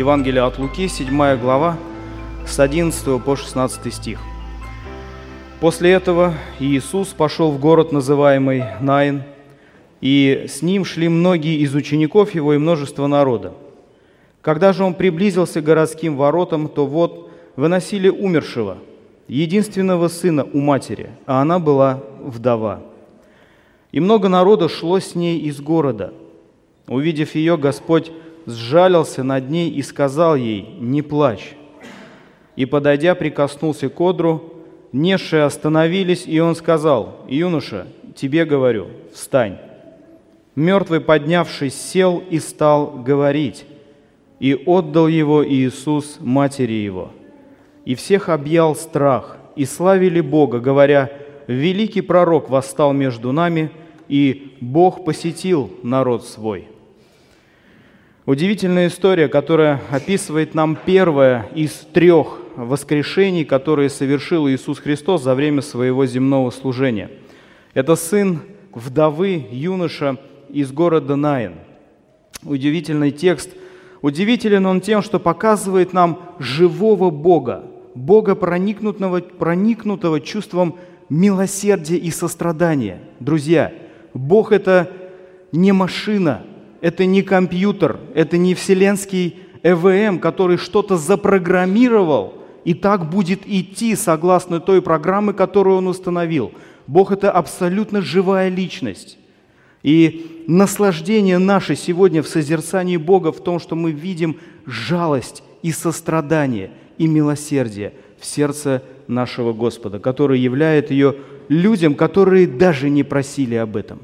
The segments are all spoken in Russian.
Евангелие от Луки, 7 глава, с 11 по 16 стих. После этого Иисус пошел в город, называемый Наин, и с ним шли многие из учеников его и множество народа. Когда же он приблизился к городским воротам, то вот выносили умершего, единственного сына у матери, а она была вдова. И много народа шло с ней из города. Увидев ее, Господь сжалился над ней и сказал ей, «Не плачь». И, подойдя, прикоснулся к одру, несшие остановились, и он сказал, «Юноша, тебе говорю, встань». Мертвый, поднявшись, сел и стал говорить, и отдал его Иисус матери его. И всех объял страх, и славили Бога, говоря, «Великий пророк восстал между нами, и Бог посетил народ свой». Удивительная история, которая описывает нам первое из трех воскрешений, которые совершил Иисус Христос за время своего земного служения. Это сын вдовы, юноша из города Наин. Удивительный текст. Удивителен он тем, что показывает нам живого Бога, Бога, проникнутого, проникнутого чувством милосердия и сострадания. Друзья, Бог – это не машина, это не компьютер, это не вселенский ЭВМ, который что-то запрограммировал и так будет идти согласно той программы, которую он установил. Бог – это абсолютно живая личность. И наслаждение наше сегодня в созерцании Бога в том, что мы видим жалость и сострадание и милосердие в сердце нашего Господа, который являет ее людям, которые даже не просили об этом.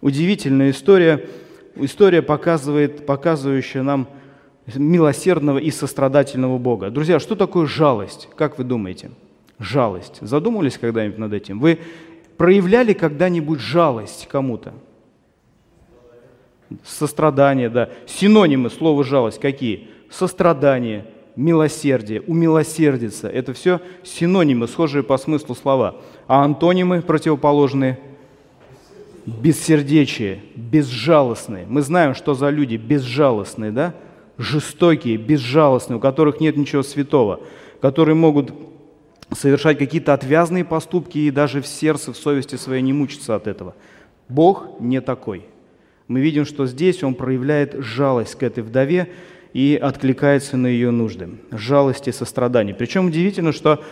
Удивительная история – история показывает, показывающая нам милосердного и сострадательного Бога. Друзья, что такое жалость? Как вы думаете? Жалость. Задумывались когда-нибудь над этим? Вы проявляли когда-нибудь жалость кому-то? Сострадание, да. Синонимы слова жалость какие? Сострадание, милосердие, умилосердиться. Это все синонимы, схожие по смыслу слова. А антонимы противоположные – бессердечие, безжалостные. Мы знаем, что за люди безжалостные, да? Жестокие, безжалостные, у которых нет ничего святого, которые могут совершать какие-то отвязные поступки и даже в сердце, в совести своей не мучиться от этого. Бог не такой. Мы видим, что здесь Он проявляет жалость к этой вдове и откликается на ее нужды. Жалость и сострадание. Причем удивительно, что,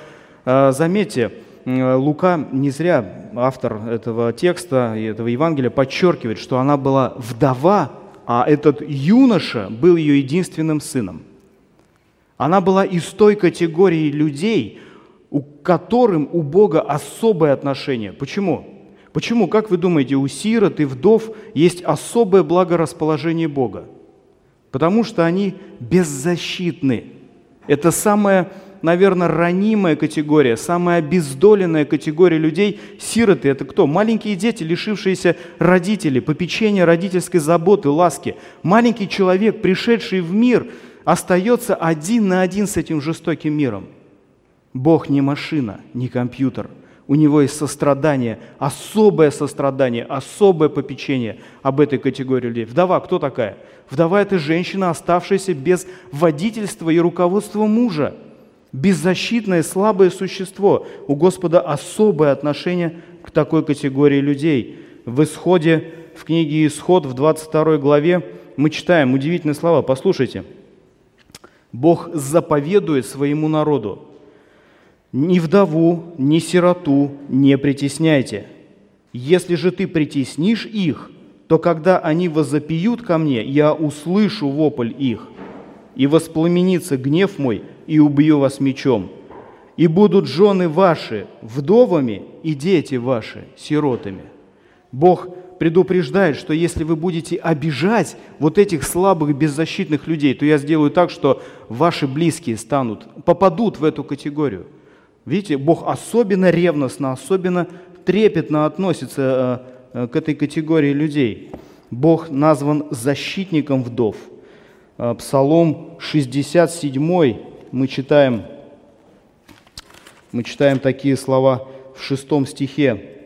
а, заметьте, Лука не зря, автор этого текста и этого Евангелия, подчеркивает, что она была вдова, а этот юноша был ее единственным сыном. Она была из той категории людей, у которым у Бога особое отношение. Почему? Почему, как вы думаете, у сирот и вдов есть особое благорасположение Бога? Потому что они беззащитны. Это самое наверное, ранимая категория, самая обездоленная категория людей. Сироты – это кто? Маленькие дети, лишившиеся родителей, попечения родительской заботы, ласки. Маленький человек, пришедший в мир, остается один на один с этим жестоким миром. Бог не машина, не компьютер. У него есть сострадание, особое сострадание, особое попечение об этой категории людей. Вдова кто такая? Вдова – это женщина, оставшаяся без водительства и руководства мужа – беззащитное, слабое существо. У Господа особое отношение к такой категории людей. В исходе, в книге «Исход» в 22 главе мы читаем удивительные слова. Послушайте. Бог заповедует своему народу, «Ни вдову, ни сироту не притесняйте. Если же ты притеснишь их, то когда они возопьют ко мне, я услышу вопль их, и воспламенится гнев мой – и убью вас мечом. И будут жены ваши вдовами и дети ваши сиротами. Бог предупреждает, что если вы будете обижать вот этих слабых, беззащитных людей, то я сделаю так, что ваши близкие станут, попадут в эту категорию. Видите, Бог особенно ревностно, особенно трепетно относится э, э, к этой категории людей. Бог назван защитником вдов. Э, Псалом 67 мы читаем, мы читаем такие слова в шестом стихе.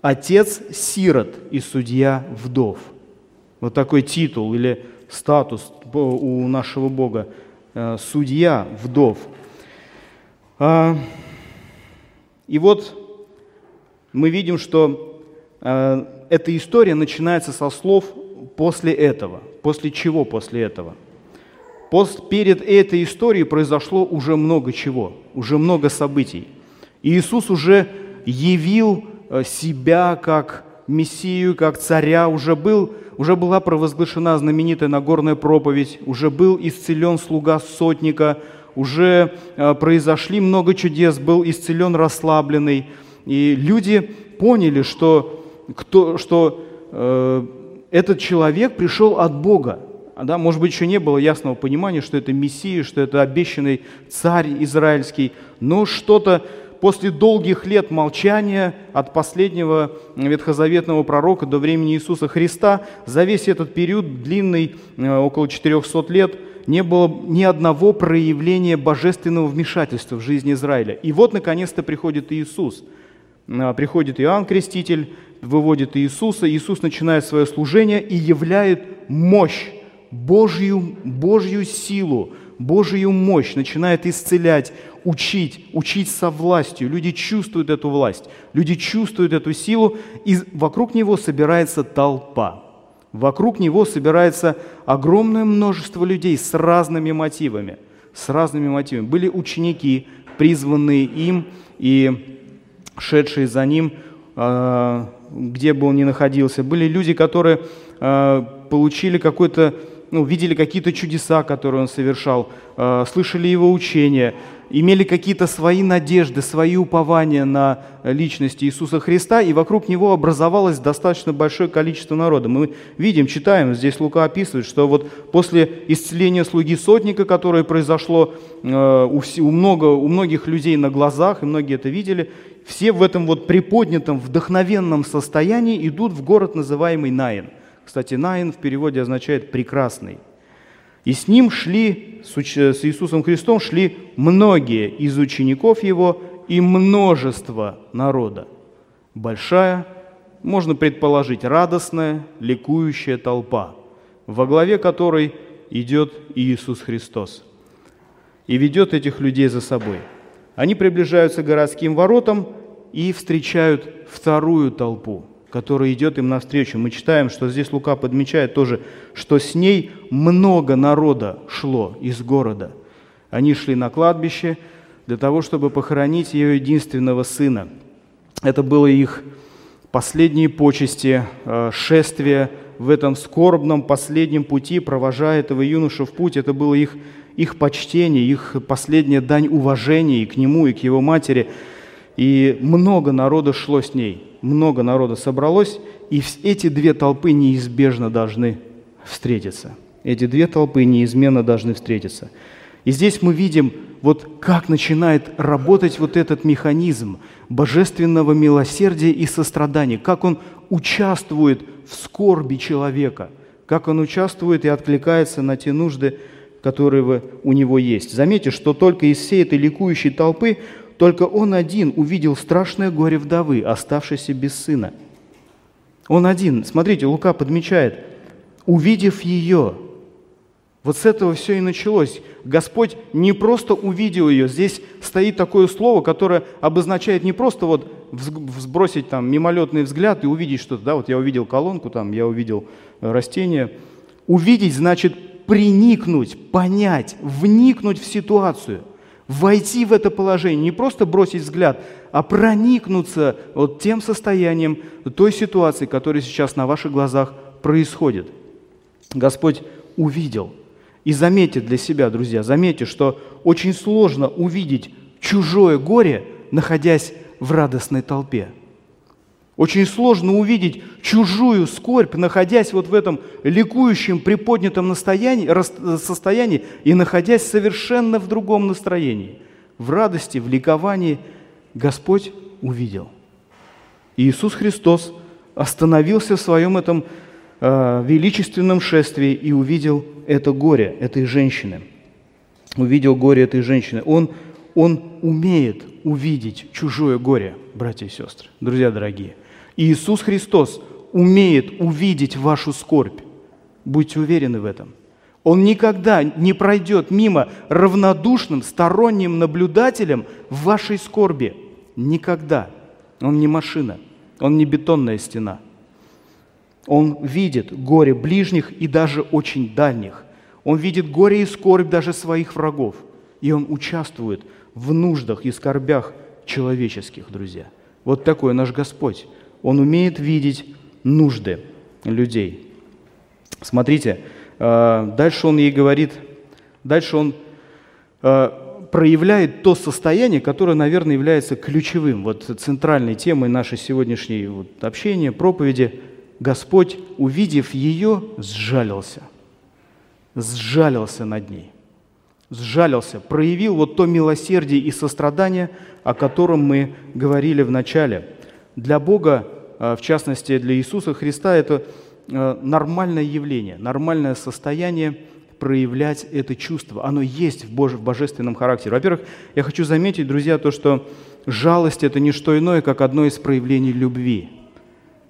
«Отец сирот и судья вдов». Вот такой титул или статус у нашего Бога, э, судья вдов. А, и вот мы видим, что э, эта история начинается со слов «после этого». После чего после этого? Перед этой историей произошло уже много чего, уже много событий. Иисус уже явил э, себя как Мессию, как царя, уже, был, уже была провозглашена знаменитая Нагорная проповедь, уже был исцелен слуга сотника, уже э, произошли много чудес, был исцелен расслабленный. И люди поняли, что, кто, что э, этот человек пришел от Бога. Да, может быть, еще не было ясного понимания, что это Мессия, что это обещанный царь израильский, но что-то после долгих лет молчания от последнего ветхозаветного пророка до времени Иисуса Христа, за весь этот период, длинный, э, около 400 лет, не было ни одного проявления божественного вмешательства в жизнь Израиля. И вот, наконец-то, приходит Иисус. Э, приходит Иоанн Креститель, выводит Иисуса, Иисус начинает свое служение и являет мощь, Божью, Божью силу, Божью мощь, начинает исцелять, учить, учить со властью. Люди чувствуют эту власть, люди чувствуют эту силу, и вокруг него собирается толпа. Вокруг него собирается огромное множество людей с разными мотивами. С разными мотивами. Были ученики, призванные им и шедшие за ним, а, где бы он ни находился. Были люди, которые а, получили какой-то ну, видели какие-то чудеса, которые он совершал, э, слышали его учения, имели какие-то свои надежды, свои упования на личность Иисуса Христа, и вокруг него образовалось достаточно большое количество народа. Мы видим, читаем, здесь Лука описывает, что вот после исцеления слуги сотника, которое произошло э, у, у, много, у многих людей на глазах, и многие это видели, все в этом вот приподнятом, вдохновенном состоянии идут в город, называемый Наин – кстати, Наин в переводе означает «прекрасный». И с ним шли, с Иисусом Христом шли многие из учеников Его и множество народа. Большая, можно предположить, радостная, ликующая толпа, во главе которой идет Иисус Христос и ведет этих людей за собой. Они приближаются к городским воротам и встречают вторую толпу – который идет им навстречу. Мы читаем, что здесь Лука подмечает тоже, что с ней много народа шло из города. Они шли на кладбище для того, чтобы похоронить ее единственного сына. Это было их последние почести, э, шествие в этом скорбном последнем пути, провожая этого юношу в путь. Это было их, их почтение, их последняя дань уважения и к нему, и к его матери. И много народа шло с ней – много народа собралось, и эти две толпы неизбежно должны встретиться. Эти две толпы неизменно должны встретиться. И здесь мы видим, вот как начинает работать вот этот механизм божественного милосердия и сострадания, как он участвует в скорби человека, как он участвует и откликается на те нужды, которые у него есть. Заметьте, что только из всей этой ликующей толпы только он один увидел страшное горе вдовы, оставшейся без сына. Он один, смотрите, Лука подмечает, увидев ее, вот с этого все и началось. Господь не просто увидел ее, здесь стоит такое слово, которое обозначает не просто вот сбросить там мимолетный взгляд и увидеть что-то, да, вот я увидел колонку, там, я увидел э, растение. Увидеть значит приникнуть, понять, вникнуть в ситуацию – войти в это положение, не просто бросить взгляд, а проникнуться вот тем состоянием, той ситуации, которая сейчас на ваших глазах происходит. Господь увидел. И заметьте для себя, друзья, заметьте, что очень сложно увидеть чужое горе, находясь в радостной толпе. Очень сложно увидеть чужую скорбь, находясь вот в этом ликующем, приподнятом состоянии и находясь совершенно в другом настроении. В радости, в ликовании Господь увидел. И Иисус Христос остановился в своем этом э, величественном шествии и увидел это горе этой женщины. Увидел горе этой женщины. Он, он умеет увидеть чужое горе, братья и сестры, друзья дорогие. Иисус Христос умеет увидеть вашу скорбь. Будьте уверены в этом. Он никогда не пройдет мимо равнодушным, сторонним наблюдателем в вашей скорби. Никогда. Он не машина, он не бетонная стена. Он видит горе ближних и даже очень дальних. Он видит горе и скорбь даже своих врагов. И он участвует в нуждах и скорбях человеческих, друзья. Вот такой наш Господь. Он умеет видеть нужды людей. Смотрите, э, дальше он ей говорит, дальше он э, проявляет то состояние, которое, наверное, является ключевым, вот центральной темой нашей сегодняшней вот общения, проповеди. Господь, увидев ее, сжалился. Сжалился над ней. Сжалился, проявил вот то милосердие и сострадание, о котором мы говорили в начале. Для Бога, э, в частности для Иисуса Христа, это э, нормальное явление, нормальное состояние – проявлять это чувство. Оно есть в, Боже, в божественном характере. Во-первых, я хочу заметить, друзья, то, что жалость – это не что иное, как одно из проявлений любви.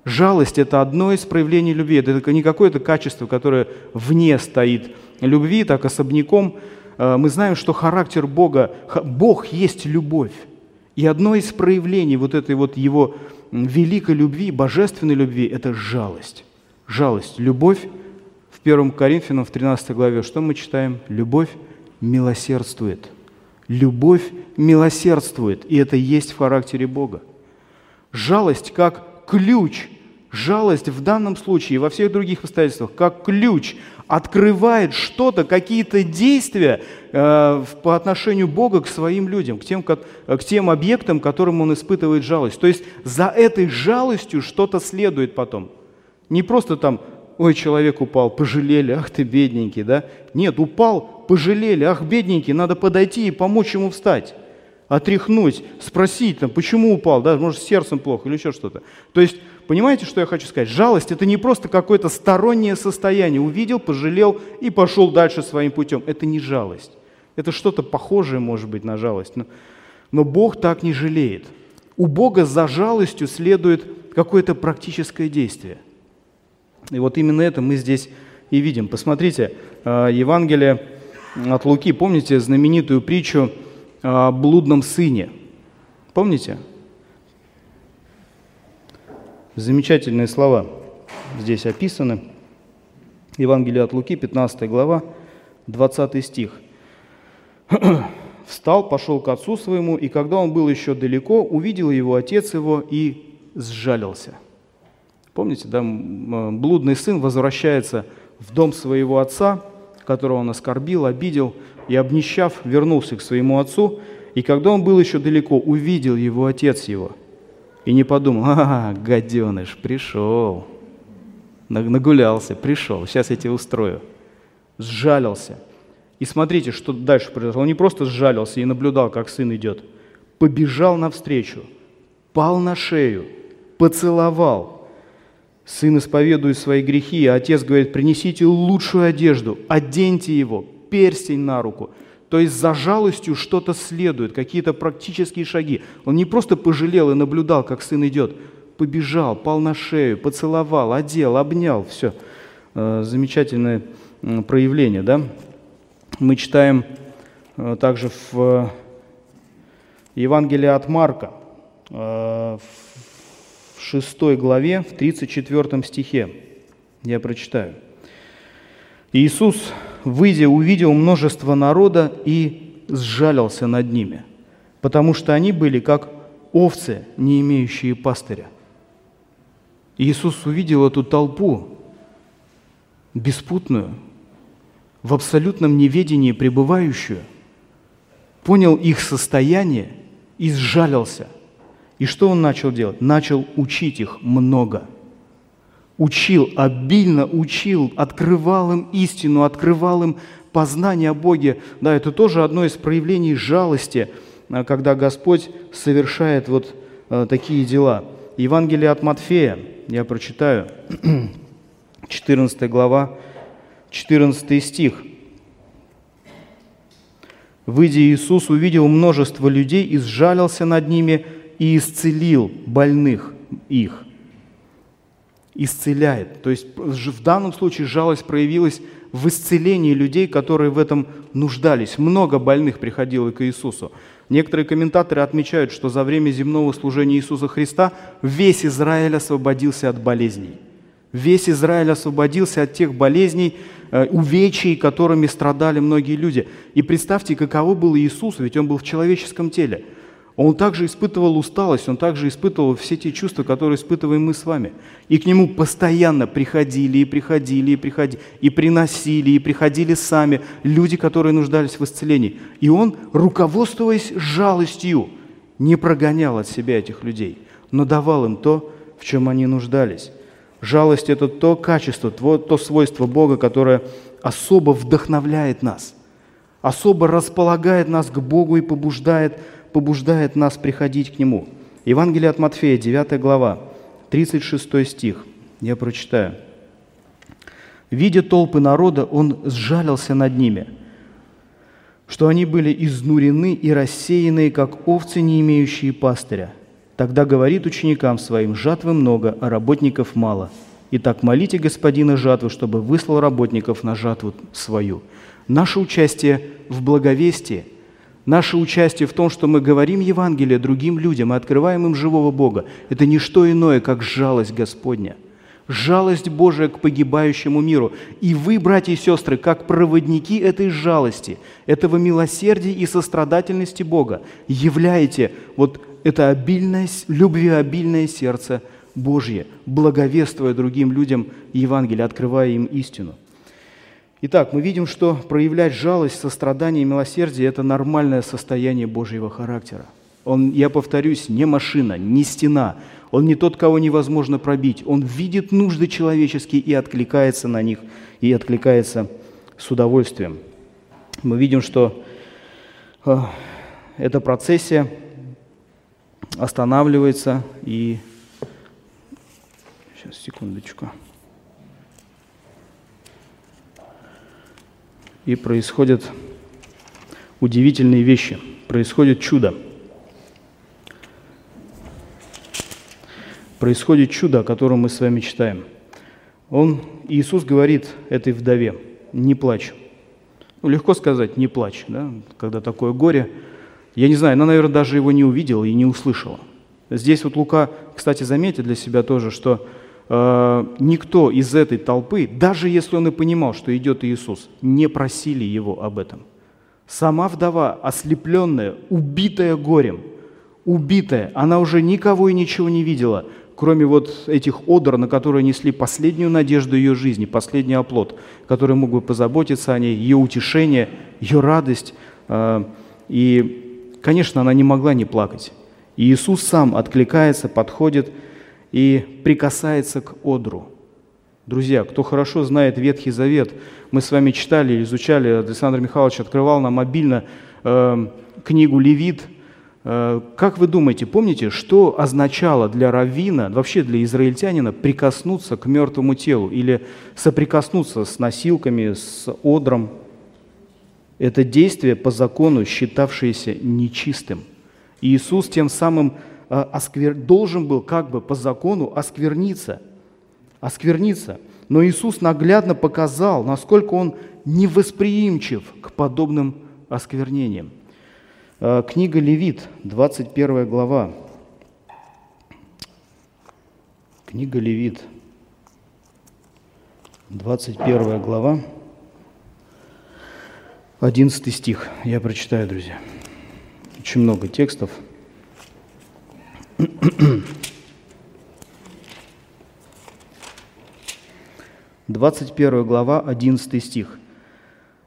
Жалость – это одно из проявлений любви. Это не какое-то качество, которое вне стоит любви, так особняком. Э, мы знаем, что характер Бога, Бог есть любовь. И одно из проявлений вот этой вот Его великой любви, божественной любви – это жалость. Жалость, любовь 1 Коринфянам в 13 главе что мы читаем? Любовь милосердствует. Любовь милосердствует, и это есть в характере Бога. Жалость как ключ, жалость в данном случае и во всех других обстоятельствах, как ключ открывает что-то, какие-то действия э, по отношению Бога к своим людям, к тем, к, к тем объектам, которым Он испытывает жалость. То есть за этой жалостью что-то следует потом. Не просто там ой, человек упал, пожалели, ах ты бедненький, да? Нет, упал, пожалели, ах, бедненький, надо подойти и помочь ему встать, отряхнуть, спросить, там, почему упал, да, может, с сердцем плохо или еще что-то. То есть, понимаете, что я хочу сказать? Жалость – это не просто какое-то стороннее состояние. Увидел, пожалел и пошел дальше своим путем. Это не жалость. Это что-то похожее, может быть, на жалость. Но, но Бог так не жалеет. У Бога за жалостью следует какое-то практическое действие – и вот именно это мы здесь и видим. Посмотрите, э, Евангелие от Луки, помните знаменитую притчу блудном сыне? Помните? Замечательные слова здесь описаны. Евангелие от Луки, 15 глава, 20 стих. «Встал, пошел к отцу своему, и когда он был еще далеко, увидел его отец его и сжалился». Помните, да, блудный сын возвращается в дом своего отца, которого он оскорбил, обидел, и, обнищав, вернулся к своему отцу, и когда он был еще далеко, увидел его отец его, и не подумал, а, гаденыш, пришел, нагулялся, пришел, сейчас я тебе устрою. Сжалился. И смотрите, что дальше произошло. Он не просто сжалился и наблюдал, как сын идет, побежал навстречу, пал на шею, поцеловал, Сын исповедует свои грехи, а отец говорит, принесите лучшую одежду, оденьте его, перстень на руку. То есть за жалостью что-то следует, какие-то практические шаги. Он не просто пожалел и наблюдал, как сын идет, побежал, пал на шею, поцеловал, одел, обнял, все. Э, замечательное проявление, да? Мы читаем э, также в Евангелии от Марка, э, в 6 главе, в 34 стихе. Я прочитаю. Иисус, выйдя, увидел множество народа и сжалился над ними, потому что они были как овцы, не имеющие пастыря. Иисус увидел эту толпу, беспутную, в абсолютном неведении пребывающую, понял их состояние и сжалился – и что он начал делать? Начал учить их много. Учил, обильно учил, открывал им истину, открывал им познание о Боге. Да, это тоже одно из проявлений жалости, а, когда Господь совершает вот а, такие дела. Евангелие от Матфея, я прочитаю, 14 глава, 14 стих. «Выйдя Иисус, увидел множество людей и сжалился над ними, и исцелил больных их. Исцеляет. То есть в данном случае жалость проявилась в исцелении людей, которые в этом нуждались. Много больных приходило к Иисусу. Некоторые комментаторы отмечают, что за время земного служения Иисуса Христа весь Израиль освободился от болезней. Весь Израиль освободился от тех болезней, э, увечий, которыми страдали многие люди. И представьте, каково был Иисус, ведь Он был в человеческом теле – он также испытывал усталость, он также испытывал все те чувства, которые испытываем мы с вами. И к нему постоянно приходили и приходили и приходили, и приносили, и приходили сами люди, которые нуждались в исцелении. И он, руководствуясь жалостью, не прогонял от себя этих людей, но давал им то, в чем они нуждались. Жалость – это то качество, то, то свойство Бога, которое особо вдохновляет нас, особо располагает нас к Богу и побуждает побуждает нас приходить к Нему. Евангелие от Матфея, 9 глава, 36 стих. Я прочитаю. «Видя толпы народа, Он сжалился над ними, что они были изнурены и рассеянные, как овцы, не имеющие пастыря. Тогда говорит ученикам своим, жатвы много, а работников мало. Итак, молите Господина жатвы, чтобы выслал работников на жатву свою». Наше участие в благовестии – Наше участие в том, что мы говорим Евангелие другим людям и открываем им живого Бога, это не что иное, как жалость Господня. Жалость Божия к погибающему миру. И вы, братья и сестры, как проводники этой жалости, этого милосердия и сострадательности Бога, являете вот это обильное, любвеобильное сердце Божье, благовествуя другим людям Евангелие, открывая им истину. Итак, мы видим, что проявлять жалость, сострадание и милосердие – это нормальное состояние Божьего характера. Он, я повторюсь, не машина, не стена. Он не тот, кого невозможно пробить. Он видит нужды человеческие и откликается на них, и откликается с удовольствием. Мы видим, что э, эта процессия останавливается и... Сейчас, секундочку. И происходят удивительные вещи, происходит чудо. Происходит чудо, о котором мы с вами читаем. Он, Иисус говорит этой вдове, не плачь. Ну, легко сказать, не плачь, да, когда такое горе. Я не знаю, она, наверное, даже его не увидела и не услышала. Здесь вот Лука, кстати, заметит для себя тоже, что Э, никто из этой толпы, даже если он и понимал, что идет Иисус, не просили его об этом. Сама вдова, ослепленная, убитая горем, убитая, она уже никого и ничего не видела, кроме вот этих одр, на которые несли последнюю надежду ее жизни, последний оплот, который мог бы позаботиться о ней, ее утешение, ее радость. Э, и, конечно, она не могла не плакать. И Иисус сам откликается, подходит, и прикасается к одру. Друзья, кто хорошо знает Ветхий Завет, мы с вами читали, изучали, Александр Михайлович открывал нам мобильно э, книгу «Левит». Э, как вы думаете, помните, что означало для раввина, вообще для израильтянина, прикоснуться к мертвому телу или соприкоснуться с носилками, с одром? Это действие по закону, считавшееся нечистым. И Иисус тем самым осквер... должен был как бы по закону оскверниться. Оскверниться. Но Иисус наглядно показал, насколько Он невосприимчив к подобным осквернениям. Э, книга Левит, 21 глава. Книга Левит, 21 глава, 11 стих. Я прочитаю, друзья. Очень много текстов – 21 глава, 11 стих.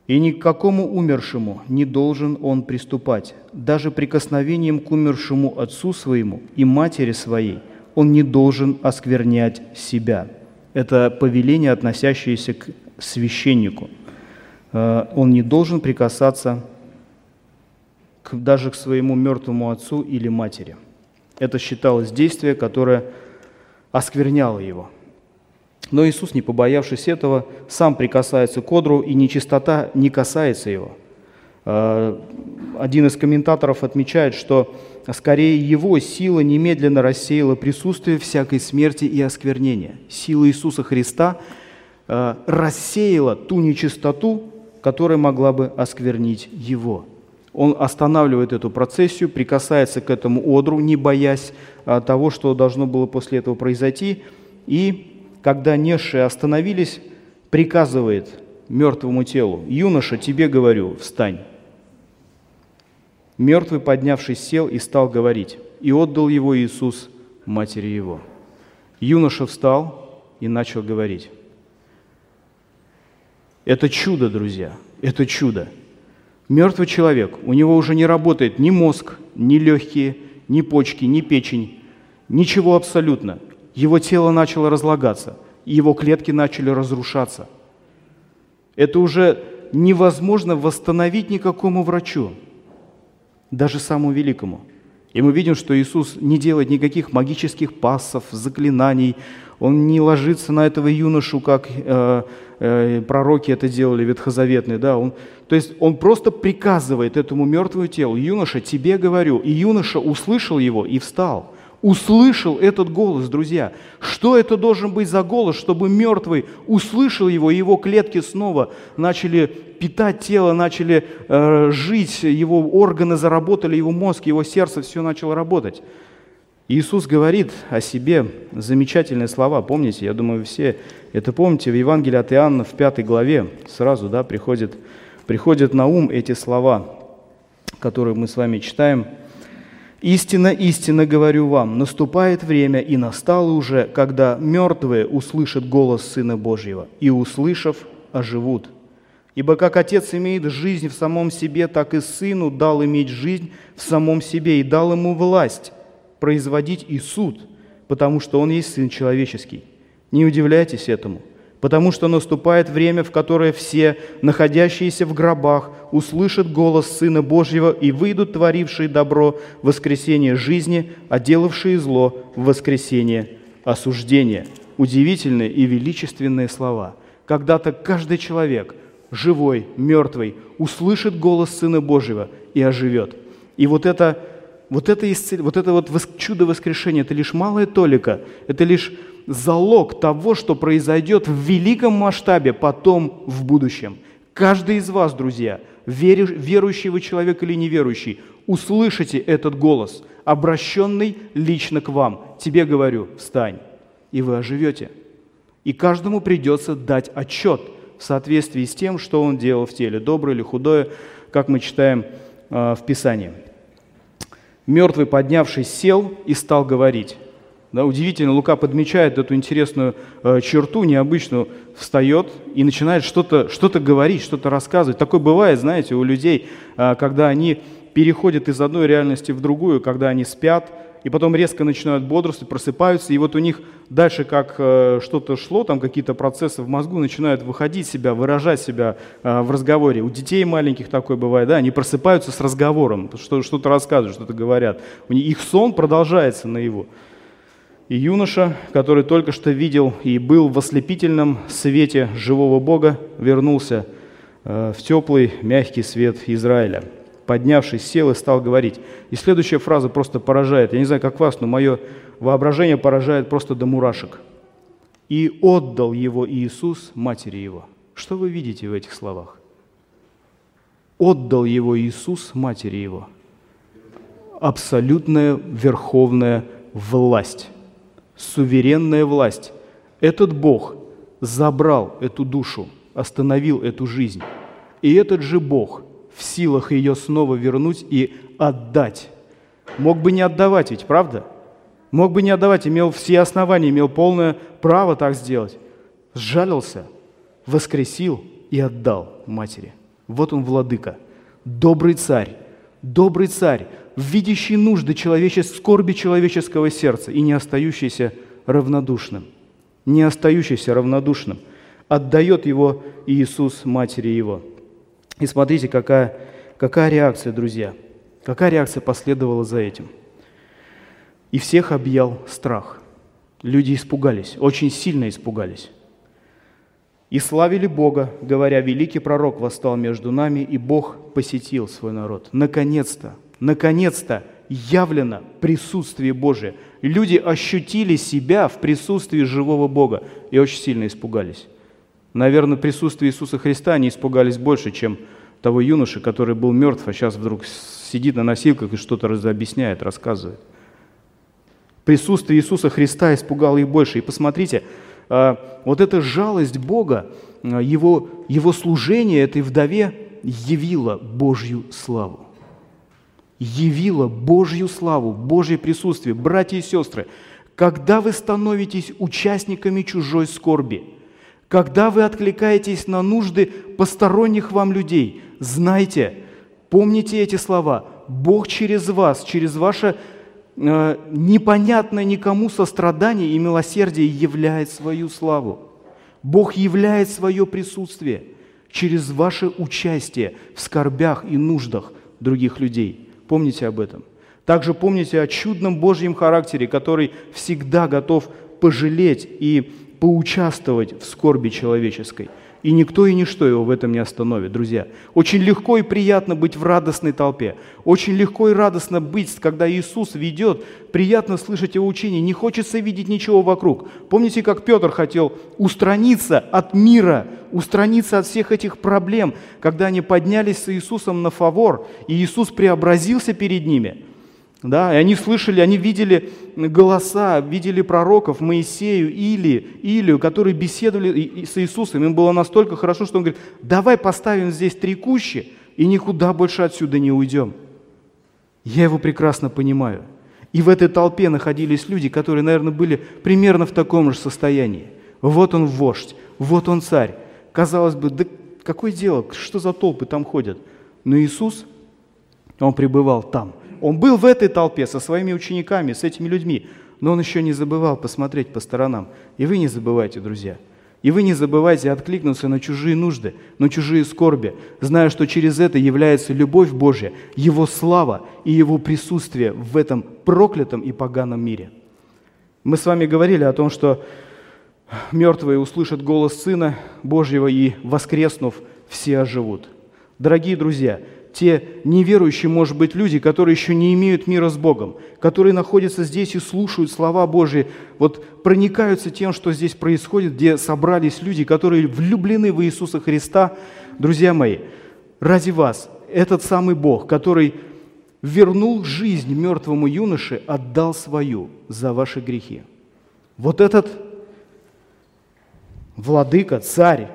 «И ни к какому умершему не должен он приступать, даже прикосновением к умершему отцу своему и матери своей он не должен осквернять себя». Это повеление, относящееся к священнику. Э, он не должен прикасаться к, даже к своему мертвому отцу или матери – это считалось действие, которое оскверняло его. Но Иисус, не побоявшись этого, сам прикасается к одру, и нечистота не касается его. Э, один из комментаторов отмечает, что скорее его сила немедленно рассеяла присутствие всякой смерти и осквернения. Сила Иисуса Христа э, рассеяла ту нечистоту, которая могла бы осквернить его. Он останавливает эту процессию, прикасается к этому одру, не боясь э, того, что должно было после этого произойти. И когда несшие остановились, приказывает мертвому телу, «Юноша, тебе говорю, встань». Мертвый, поднявшись, сел и стал говорить, и отдал его Иисус матери его. Юноша встал и начал говорить. Это чудо, друзья, это чудо. Мертвый человек, у него уже не работает ни мозг, ни легкие, ни почки, ни печень, ничего абсолютно. Его тело начало разлагаться, его клетки начали разрушаться. Это уже невозможно восстановить никакому врачу даже самому великому. И мы видим, что Иисус не делает никаких магических пассов, заклинаний. Он не ложится на этого юношу, как э, э, пророки это делали, ветхозаветные. Да? Он, то есть он просто приказывает этому мертвому телу, юноша, тебе говорю. И юноша услышал его и встал услышал этот голос, друзья. Что это должен быть за голос, чтобы мертвый услышал его, и его клетки снова начали питать тело, начали э, жить, его органы заработали, его мозг, его сердце, все начало работать. Иисус говорит о себе замечательные слова. Помните, я думаю, все это помните, в Евангелии от Иоанна в пятой главе сразу да, приходят, приходят на ум эти слова, которые мы с вами читаем – Истинно, истинно говорю вам, наступает время и настало уже, когда мертвые услышат голос Сына Божьего, и, услышав, оживут. Ибо как Отец имеет жизнь в самом себе, так и Сыну дал иметь жизнь в самом себе, и дал ему власть производить и суд, потому что Он есть Сын Человеческий. Не удивляйтесь этому – потому что наступает время, в которое все, находящиеся в гробах, услышат голос Сына Божьего и выйдут творившие добро в воскресение жизни, а делавшие зло в воскресение осуждения. Удивительные и величественные слова. Когда-то каждый человек, живой, мертвый, услышит голос Сына Божьего и оживет. И вот это, вот это, исцел... вот это вот чудо воскрешения, это лишь малая толика, это лишь залог того, что произойдет в великом масштабе потом в будущем. Каждый из вас, друзья, верующий вы человек или неверующий, услышите этот голос, обращенный лично к вам. Тебе говорю, встань, и вы оживете. И каждому придется дать отчет в соответствии с тем, что он делал в теле, доброе или худое, как мы читаем э, в Писании. Мертвый, поднявшись, сел и стал говорить. Да, удивительно, Лука подмечает эту интересную э, черту, необычную, встает и начинает что-то что говорить, что-то рассказывать. Такое бывает, знаете, у людей, э, когда они переходят из одной реальности в другую, когда они спят, и потом резко начинают бодрствовать, просыпаются, и вот у них дальше как э, что-то шло, там какие-то процессы в мозгу начинают выходить себя, выражать себя э, в разговоре. У детей маленьких такое бывает, да, они просыпаются с разговором, что, что-то рассказывают, что-то говорят. У них, их сон продолжается на его. И юноша, который только что видел и был в ослепительном свете живого Бога, вернулся э, в теплый, мягкий свет Израиля. Поднявшись, сел и стал говорить. И следующая фраза просто поражает. Я не знаю, как вас, но мое воображение поражает просто до мурашек. «И отдал его Иисус матери его». Что вы видите в этих словах? «Отдал его Иисус матери его». Абсолютная верховная власть суверенная власть. Этот Бог забрал эту душу, остановил эту жизнь. И этот же Бог в силах ее снова вернуть и отдать. Мог бы не отдавать ведь, правда? Мог бы не отдавать, имел все основания, имел полное право так сделать. Сжалился, воскресил и отдал матери. Вот он владыка, добрый царь, добрый царь, видящий нужды человеческого, скорби человеческого сердца и не остающийся равнодушным. Не остающийся равнодушным. Отдает его Иисус матери его. И смотрите, какая, какая реакция, друзья. Какая реакция последовала за этим. И всех объял страх. Люди испугались, очень сильно испугались. и славили Бога, говоря, великий пророк восстал между нами, и Бог посетил свой народ. Наконец-то, наконец-то явлено присутствие Божие. Люди ощутили себя в присутствии живого Бога и очень сильно испугались. Наверное, присутствие Иисуса Христа они испугались больше, чем того юноши, который был мертв, а сейчас вдруг сидит на носилках и что-то объясняет, рассказывает. Присутствие Иисуса Христа испугало их больше. И посмотрите, а, вот эта жалость Бога, а, его, его служение этой вдове явило Божью славу. Явило Божью славу, Божье присутствие. Братья и сестры, когда вы становитесь участниками чужой скорби, когда вы откликаетесь на нужды посторонних вам людей, знайте, помните эти слова, Бог через вас, через ваше Э, непонятное никому сострадание и милосердие являет свою славу. Бог являет свое присутствие через ваше участие в скорбях и нуждах других людей. Помните об этом. Также помните о чудном Божьем характере, который всегда готов пожалеть и поучаствовать в скорби человеческой – и никто и ничто его в этом не остановит, друзья. Очень легко и приятно быть в радостной толпе. Очень легко и радостно быть, когда Иисус ведет. Приятно слышать его учение. Не хочется видеть ничего вокруг. Помните, как Петр хотел устраниться от мира, устраниться от всех этих проблем, когда они поднялись с Иисусом на фавор, и Иисус преобразился перед ними – да, и они слышали, они видели голоса, видели пророков Моисею, Или, Илию, которые беседовали с Иисусом. Им было настолько хорошо, что он говорит, давай поставим здесь три кущи и никуда больше отсюда не уйдем. Я его прекрасно понимаю. И в этой толпе находились люди, которые, наверное, были примерно в таком же состоянии. Вот он вождь, вот он царь. Казалось бы, да какое дело, что за толпы там ходят? Но Иисус, он пребывал там – он был в этой толпе со своими учениками, с этими людьми, но он еще не забывал посмотреть по сторонам. И вы не забывайте, друзья. И вы не забывайте откликнуться на чужие нужды, на чужие скорби, зная, что через это является любовь Божья, Его слава и Его присутствие в этом проклятом и поганом мире. Мы с вами говорили о том, что мертвые услышат голос Сына Божьего и, воскреснув, все оживут. Дорогие друзья, те неверующие, может быть, люди, которые еще не имеют мира с Богом, которые находятся здесь и слушают слова Божьи, вот проникаются тем, что здесь происходит, где собрались люди, которые влюблены в Иисуса Христа. Друзья мои, ради вас этот самый Бог, который вернул жизнь мертвому юноше, отдал свою за ваши грехи. Вот этот владыка, царь,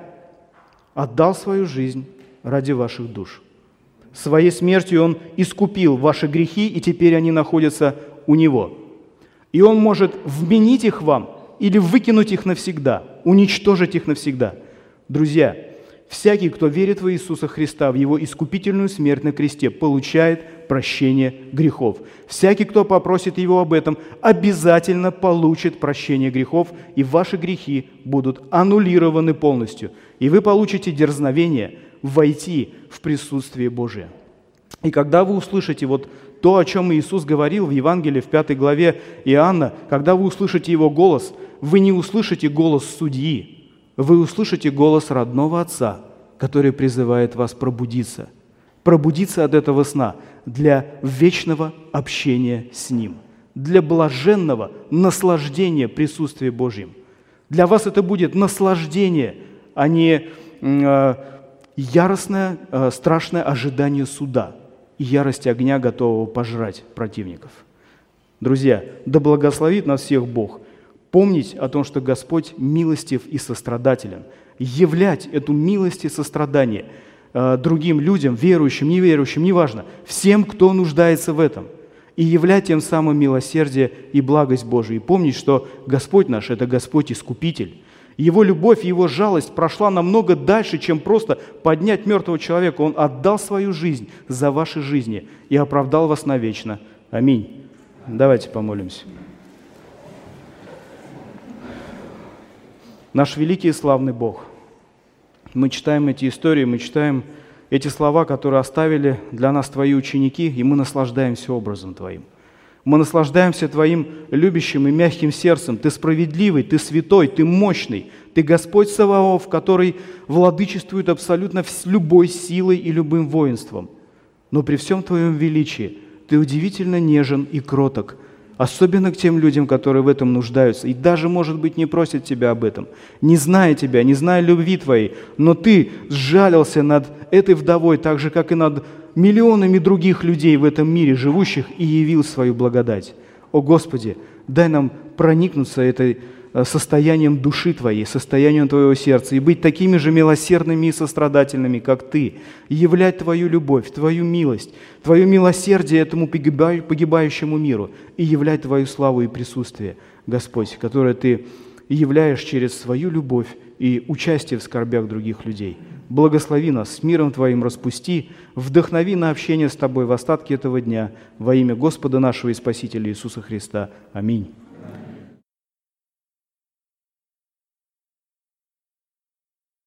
отдал свою жизнь ради ваших душ. Своей смертью Он искупил ваши грехи, и теперь они находятся у Него. И Он может вменить их вам или выкинуть их навсегда, уничтожить их навсегда. Друзья, всякий, кто верит в Иисуса Христа, в Его искупительную смерть на кресте, получает прощение грехов. Всякий, кто попросит Его об этом, обязательно получит прощение грехов, и ваши грехи будут аннулированы полностью. И вы получите дерзновение – войти в присутствие Божие. И когда вы услышите вот то, о чем Иисус говорил в Евангелии в пятой главе Иоанна, когда вы услышите Его голос, вы не услышите голос судьи, вы услышите голос родного Отца, который призывает вас пробудиться, пробудиться от этого сна для вечного общения с Ним, для блаженного наслаждения присутствия Божьим. Для вас это будет наслаждение, а не э, яростное, э, страшное ожидание суда и ярость огня, готового пожрать противников. Друзья, да благословит нас всех Бог. Помнить о том, что Господь милостив и сострадателен. Являть эту милость и сострадание э, другим людям, верующим, неверующим, неважно, всем, кто нуждается в этом. И являть тем самым милосердие и благость Божию. И помнить, что Господь наш – это Господь Искупитель его любовь, его жалость прошла намного дальше, чем просто поднять мертвого человека. Он отдал свою жизнь за ваши жизни и оправдал вас навечно. Аминь. Давайте помолимся. Наш великий и славный Бог. Мы читаем эти истории, мы читаем эти слова, которые оставили для нас Твои ученики, и мы наслаждаемся образом Твоим. Мы наслаждаемся Твоим любящим и мягким сердцем. Ты справедливый, Ты святой, Ты мощный. Ты Господь Саваоф, который владычествует абсолютно с любой силой и любым воинством. Но при всем Твоем величии Ты удивительно нежен и кроток, особенно к тем людям, которые в этом нуждаются, и даже, может быть, не просят Тебя об этом, не зная Тебя, не зная любви Твоей, но Ты сжалился над этой вдовой, так же, как и над миллионами других людей в этом мире живущих, и явил свою благодать. О Господи, дай нам проникнуться этой Э, состоянием души твоей, состоянием твоего сердца, и быть такими же милосердными и сострадательными, как ты, и являть твою любовь, твою милость, твое милосердие этому погибающему миру, и являть твою славу и присутствие, Господь, которое ты являешь через свою любовь и участие в скорбях других людей. Благослови нас, с миром Твоим распусти, вдохнови на общение с Тобой в остатке этого дня во имя Господа нашего и Спасителя Иисуса Христа. Аминь.